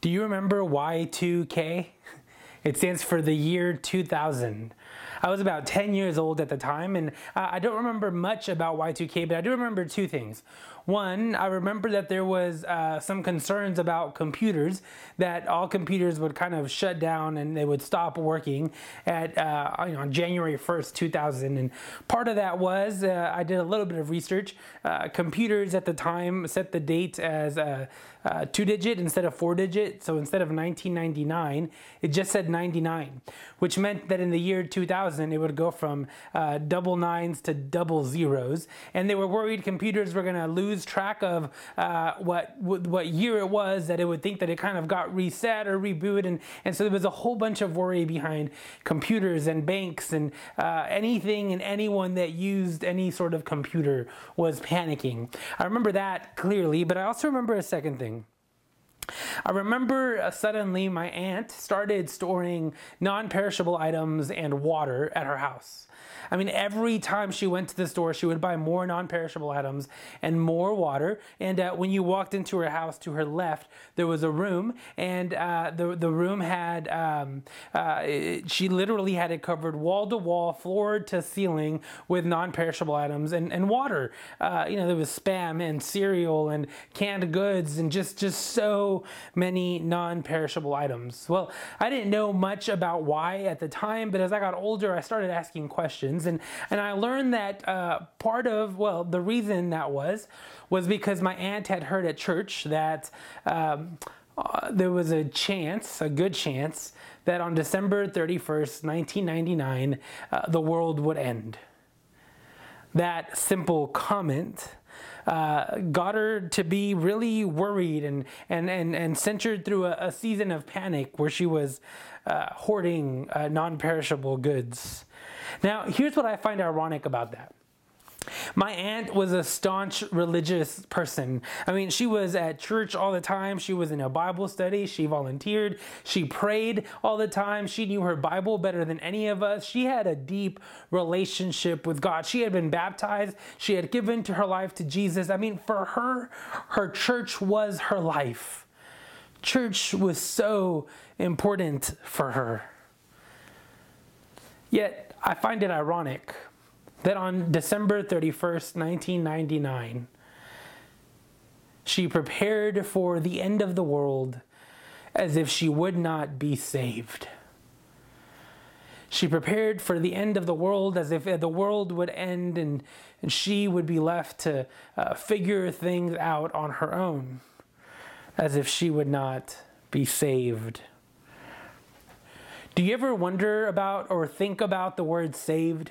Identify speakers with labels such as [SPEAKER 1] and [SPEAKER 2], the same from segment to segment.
[SPEAKER 1] Do you remember Y2K? It stands for the year 2000. I was about 10 years old at the time, and I don't remember much about Y2K, but I do remember two things. One, I remember that there was uh, some concerns about computers, that all computers would kind of shut down and they would stop working at uh, you know, January 1st, 2000. And part of that was uh, I did a little bit of research. Uh, computers at the time set the date as a, a two digit instead of four digit. So instead of 1999, it just said 99, which meant that in the year 2000, it would go from uh, double nines to double zeros. And they were worried computers were going to lose lose track of uh, what what year it was, that it would think that it kind of got reset or rebooted, and, and so there was a whole bunch of worry behind computers and banks and uh, anything and anyone that used any sort of computer was panicking. I remember that clearly, but I also remember a second thing. I remember uh, suddenly my aunt started storing non perishable items and water at her house. I mean, every time she went to the store, she would buy more non perishable items and more water. And uh, when you walked into her house to her left, there was a room, and uh, the, the room had, um, uh, it, she literally had it covered wall to wall, floor to ceiling with non perishable items and, and water. Uh, you know, there was spam and cereal and canned goods and just, just so many non perishable items. Well, I didn't know much about why at the time, but as I got older, I started asking questions and and I learned that uh, part of well the reason that was was because my aunt had heard at church that. Um, uh, there was a chance, a good chance, that on December 31st, 1999, uh, the world would end. That simple comment uh, got her to be really worried and, and, and, and censured through a, a season of panic where she was uh, hoarding uh, non perishable goods. Now, here's what I find ironic about that. My aunt was a staunch religious person. I mean, she was at church all the time. She was in a Bible study. She volunteered. She prayed all the time. She knew her Bible better than any of us. She had a deep relationship with God. She had been baptized. She had given to her life to Jesus. I mean, for her, her church was her life. Church was so important for her. Yet, I find it ironic that on December 31st, 1999, she prepared for the end of the world as if she would not be saved. She prepared for the end of the world as if the world would end and, and she would be left to uh, figure things out on her own, as if she would not be saved. Do you ever wonder about or think about the word saved?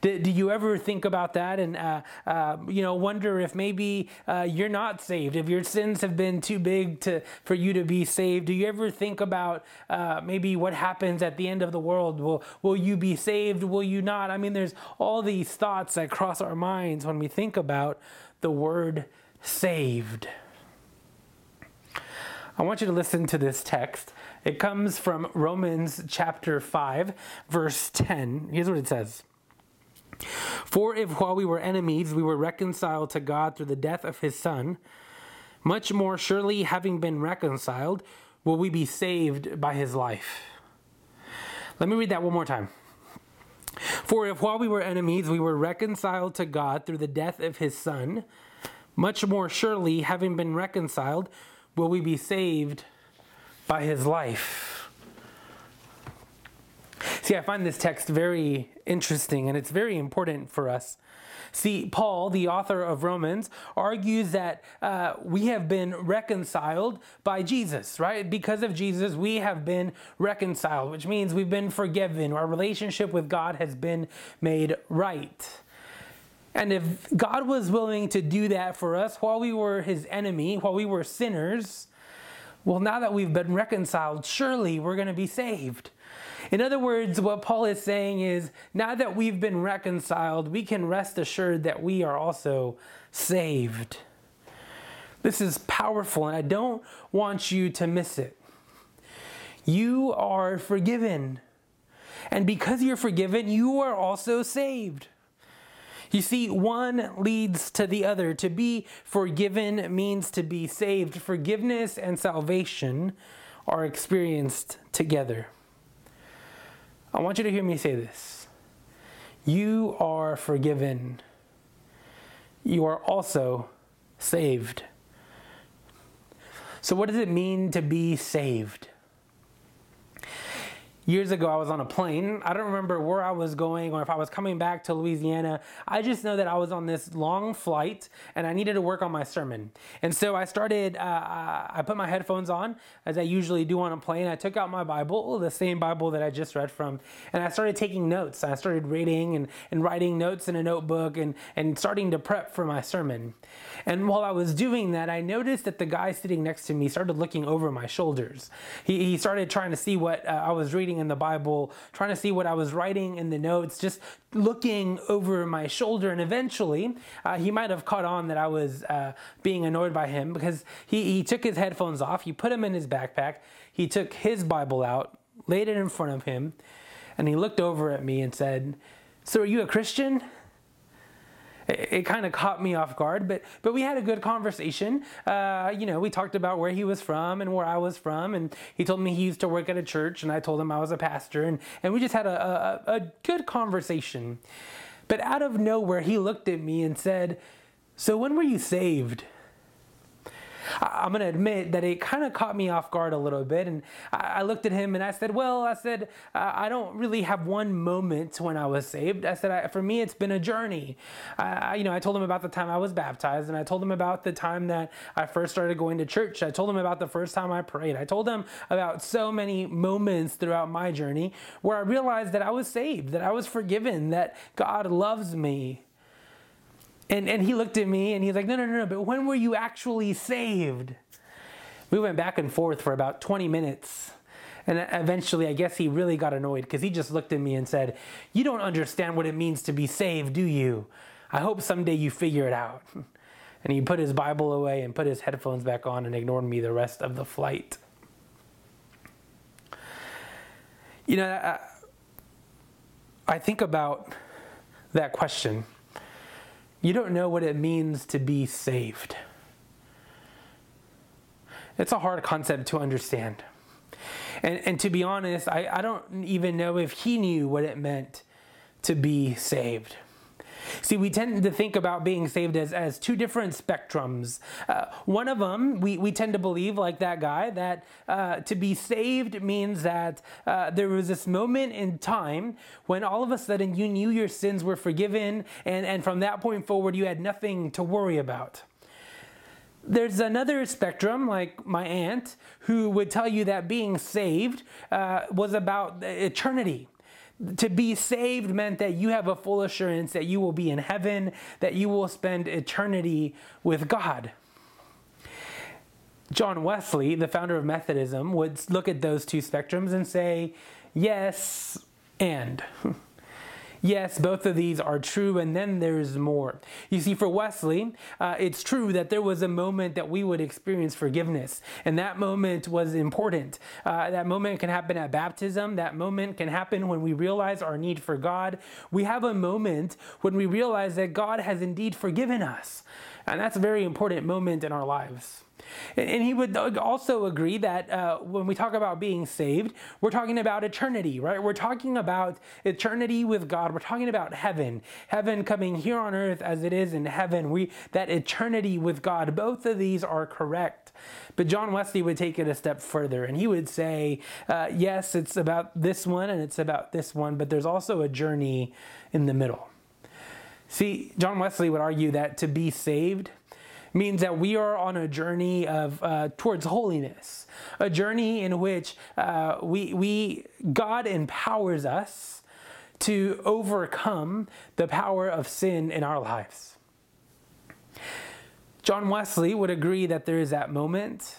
[SPEAKER 1] Do, do you ever think about that and uh, uh, you know wonder if maybe uh, you're not saved, if your sins have been too big to for you to be saved? Do you ever think about uh, maybe what happens at the end of the world? Will will you be saved? Will you not? I mean, there's all these thoughts that cross our minds when we think about the word saved. I want you to listen to this text. It comes from Romans chapter 5, verse 10. Here's what it says For if while we were enemies we were reconciled to God through the death of his Son, much more surely, having been reconciled, will we be saved by his life. Let me read that one more time. For if while we were enemies we were reconciled to God through the death of his Son, much more surely, having been reconciled, will we be saved by his life. See, I find this text very interesting and it's very important for us. See, Paul, the author of Romans, argues that uh, we have been reconciled by Jesus, right? Because of Jesus, we have been reconciled, which means we've been forgiven. Our relationship with God has been made right. And if God was willing to do that for us while we were his enemy, while we were sinners, well, now that we've been reconciled, surely we're going to be saved. In other words, what Paul is saying is now that we've been reconciled, we can rest assured that we are also saved. This is powerful, and I don't want you to miss it. You are forgiven. And because you're forgiven, you are also saved. You see, one leads to the other. To be forgiven means to be saved. Forgiveness and salvation are experienced together. I want you to hear me say this. You are forgiven. You are also saved. So, what does it mean to be saved? Years ago, I was on a plane. I don't remember where I was going or if I was coming back to Louisiana. I just know that I was on this long flight and I needed to work on my sermon. And so I started, uh, I put my headphones on as I usually do on a plane. I took out my Bible, the same Bible that I just read from, and I started taking notes. I started reading and, and writing notes in a notebook and, and starting to prep for my sermon. And while I was doing that, I noticed that the guy sitting next to me started looking over my shoulders. He, he started trying to see what uh, I was reading in the Bible, trying to see what I was writing in the notes, just looking over my shoulder. And eventually, uh, he might have caught on that I was uh, being annoyed by him because he, he took his headphones off, he put them in his backpack, he took his Bible out, laid it in front of him, and he looked over at me and said, So, are you a Christian? It, kind of caught me off guard, but but we had a good conversation. Uh, you know, we talked about where he was from and where I was from, and he told me he used to work at a church, and I told him I was a pastor, and and we just had a, a, a good conversation. But out of nowhere, he looked at me and said, "So when were you saved?" I'm going to admit that it kind of caught me off guard a little bit. And I looked at him and I said, Well, I said, I don't really have one moment when I was saved. I said, I, For me, it's been a journey. I, you know, I told him about the time I was baptized and I told him about the time that I first started going to church. I told him about the first time I prayed. I told him about so many moments throughout my journey where I realized that I was saved, that I was forgiven, that God loves me. And, and he looked at me and he's like, no, no, no, no, but when were you actually saved? We went back and forth for about 20 minutes. And eventually, I guess he really got annoyed because he just looked at me and said, You don't understand what it means to be saved, do you? I hope someday you figure it out. And he put his Bible away and put his headphones back on and ignored me the rest of the flight. You know, I, I think about that question you don't know what it means to be saved. It's a hard concept to understand. And, and to be honest, I, I don't even know if he knew what it meant to be saved. See, we tend to think about being saved as, as two different spectrums. Uh, one of them, we, we tend to believe, like that guy, that uh, to be saved means that uh, there was this moment in time when all of a sudden you knew your sins were forgiven, and, and from that point forward, you had nothing to worry about. There's another spectrum, like my aunt, who would tell you that being saved uh, was about eternity to be saved meant that you have a full assurance that you will be in heaven, that you will spend eternity with God. John Wesley, the founder of Methodism, would look at those two spectrums and say, yes, and. Yes, both of these are true, and then there's more. You see, for Wesley, uh, it's true that there was a moment that we would experience forgiveness, and that moment was important. Uh, that moment can happen at baptism, that moment can happen when we realize our need for God. We have a moment when we realize that God has indeed forgiven us, and that's a very important moment in our lives. And he would also agree that uh, when we talk about being saved, we're talking about eternity, right? We're talking about eternity with God. We're talking about heaven, heaven coming here on earth as it is in heaven. We that eternity with God. Both of these are correct. But John Wesley would take it a step further, and he would say, uh, yes, it's about this one and it's about this one, but there's also a journey in the middle. See, John Wesley would argue that to be saved means that we are on a journey of uh, towards holiness, a journey in which uh, we we God empowers us to overcome the power of sin in our lives. John Wesley would agree that there is that moment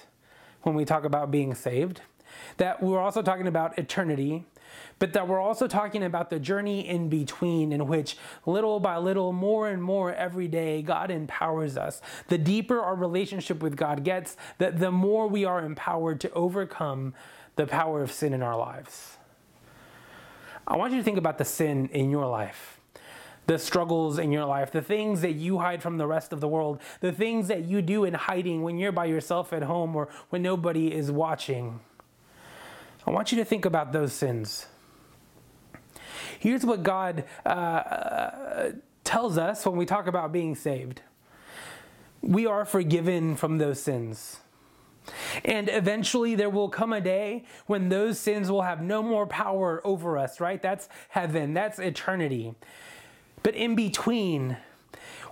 [SPEAKER 1] when we talk about being saved, that we're also talking about eternity, but that we're also talking about the journey in between, in which little by little, more and more every day, God empowers us. The deeper our relationship with God gets, the, the more we are empowered to overcome the power of sin in our lives. I want you to think about the sin in your life. the struggles in your life, the things that you hide from the rest of the world, the things that you do in hiding when you're by yourself at home or when nobody is watching. I want you to think about those sins. Here's what God uh, tells us when we talk about being saved we are forgiven from those sins. And eventually there will come a day when those sins will have no more power over us, right? That's heaven, that's eternity. But in between,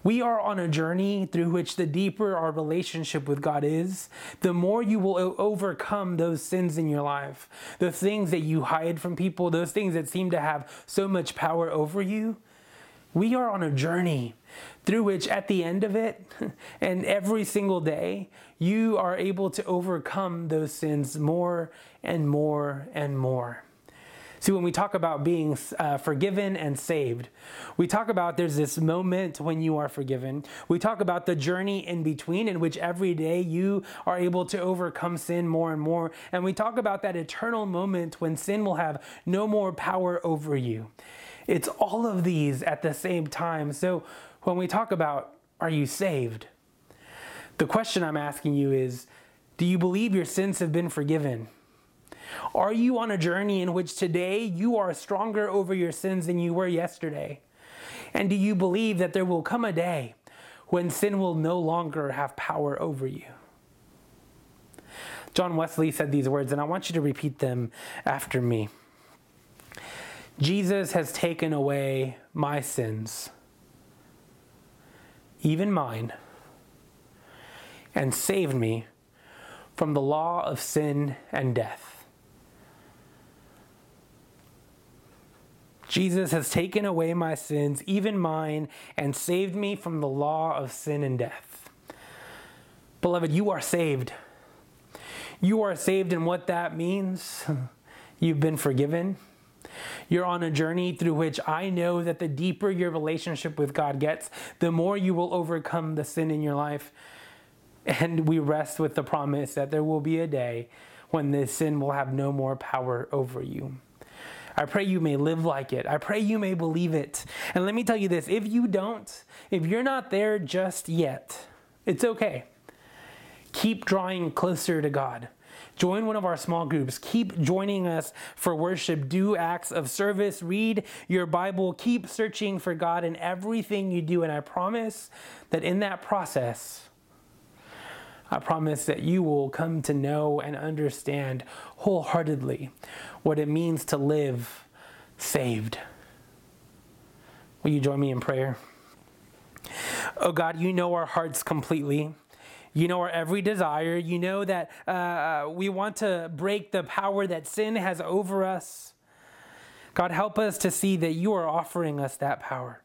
[SPEAKER 1] we are on a journey through which the deeper our relationship with God is, the more you will overcome those sins in your life. The things that you hide from people, those things that seem to have so much power over you. We are on a journey through which, at the end of it, and every single day, you are able to overcome those sins more and more and more. See, when we talk about being uh, forgiven and saved, we talk about there's this moment when you are forgiven. We talk about the journey in between, in which every day you are able to overcome sin more and more. And we talk about that eternal moment when sin will have no more power over you. It's all of these at the same time. So when we talk about are you saved, the question I'm asking you is do you believe your sins have been forgiven? Are you on a journey in which today you are stronger over your sins than you were yesterday? And do you believe that there will come a day when sin will no longer have power over you? John Wesley said these words, and I want you to repeat them after me. Jesus has taken away my sins, even mine, and saved me from the law of sin and death. Jesus has taken away my sins, even mine, and saved me from the law of sin and death. Beloved, you are saved. You are saved, and what that means, you've been forgiven. You're on a journey through which I know that the deeper your relationship with God gets, the more you will overcome the sin in your life. And we rest with the promise that there will be a day when this sin will have no more power over you. I pray you may live like it. I pray you may believe it. And let me tell you this if you don't, if you're not there just yet, it's okay. Keep drawing closer to God. Join one of our small groups. Keep joining us for worship. Do acts of service. Read your Bible. Keep searching for God in everything you do. And I promise that in that process, I promise that you will come to know and understand wholeheartedly what it means to live saved. Will you join me in prayer? Oh God, you know our hearts completely. You know our every desire. You know that uh, we want to break the power that sin has over us. God, help us to see that you are offering us that power.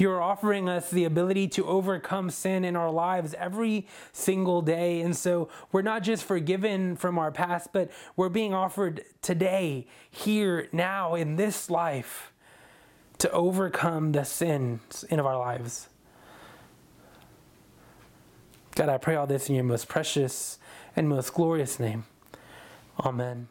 [SPEAKER 1] You're offering us the ability to overcome sin in our lives every single day. And so we're not just forgiven from our past, but we're being offered today, here, now, in this life, to overcome the sins in our lives. God, I pray all this in your most precious and most glorious name. Amen.